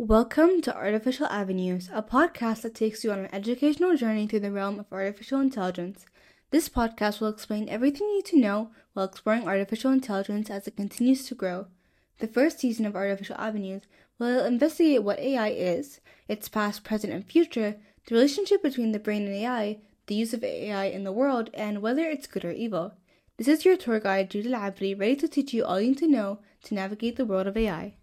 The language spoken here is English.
Welcome to Artificial Avenues, a podcast that takes you on an educational journey through the realm of artificial intelligence. This podcast will explain everything you need to know while exploring artificial intelligence as it continues to grow. The first season of Artificial Avenues will investigate what AI is, its past, present, and future, the relationship between the brain and AI, the use of AI in the world, and whether it's good or evil. This is your tour guide, Jood Al Abri, ready to teach you all you need to know to navigate the world of AI.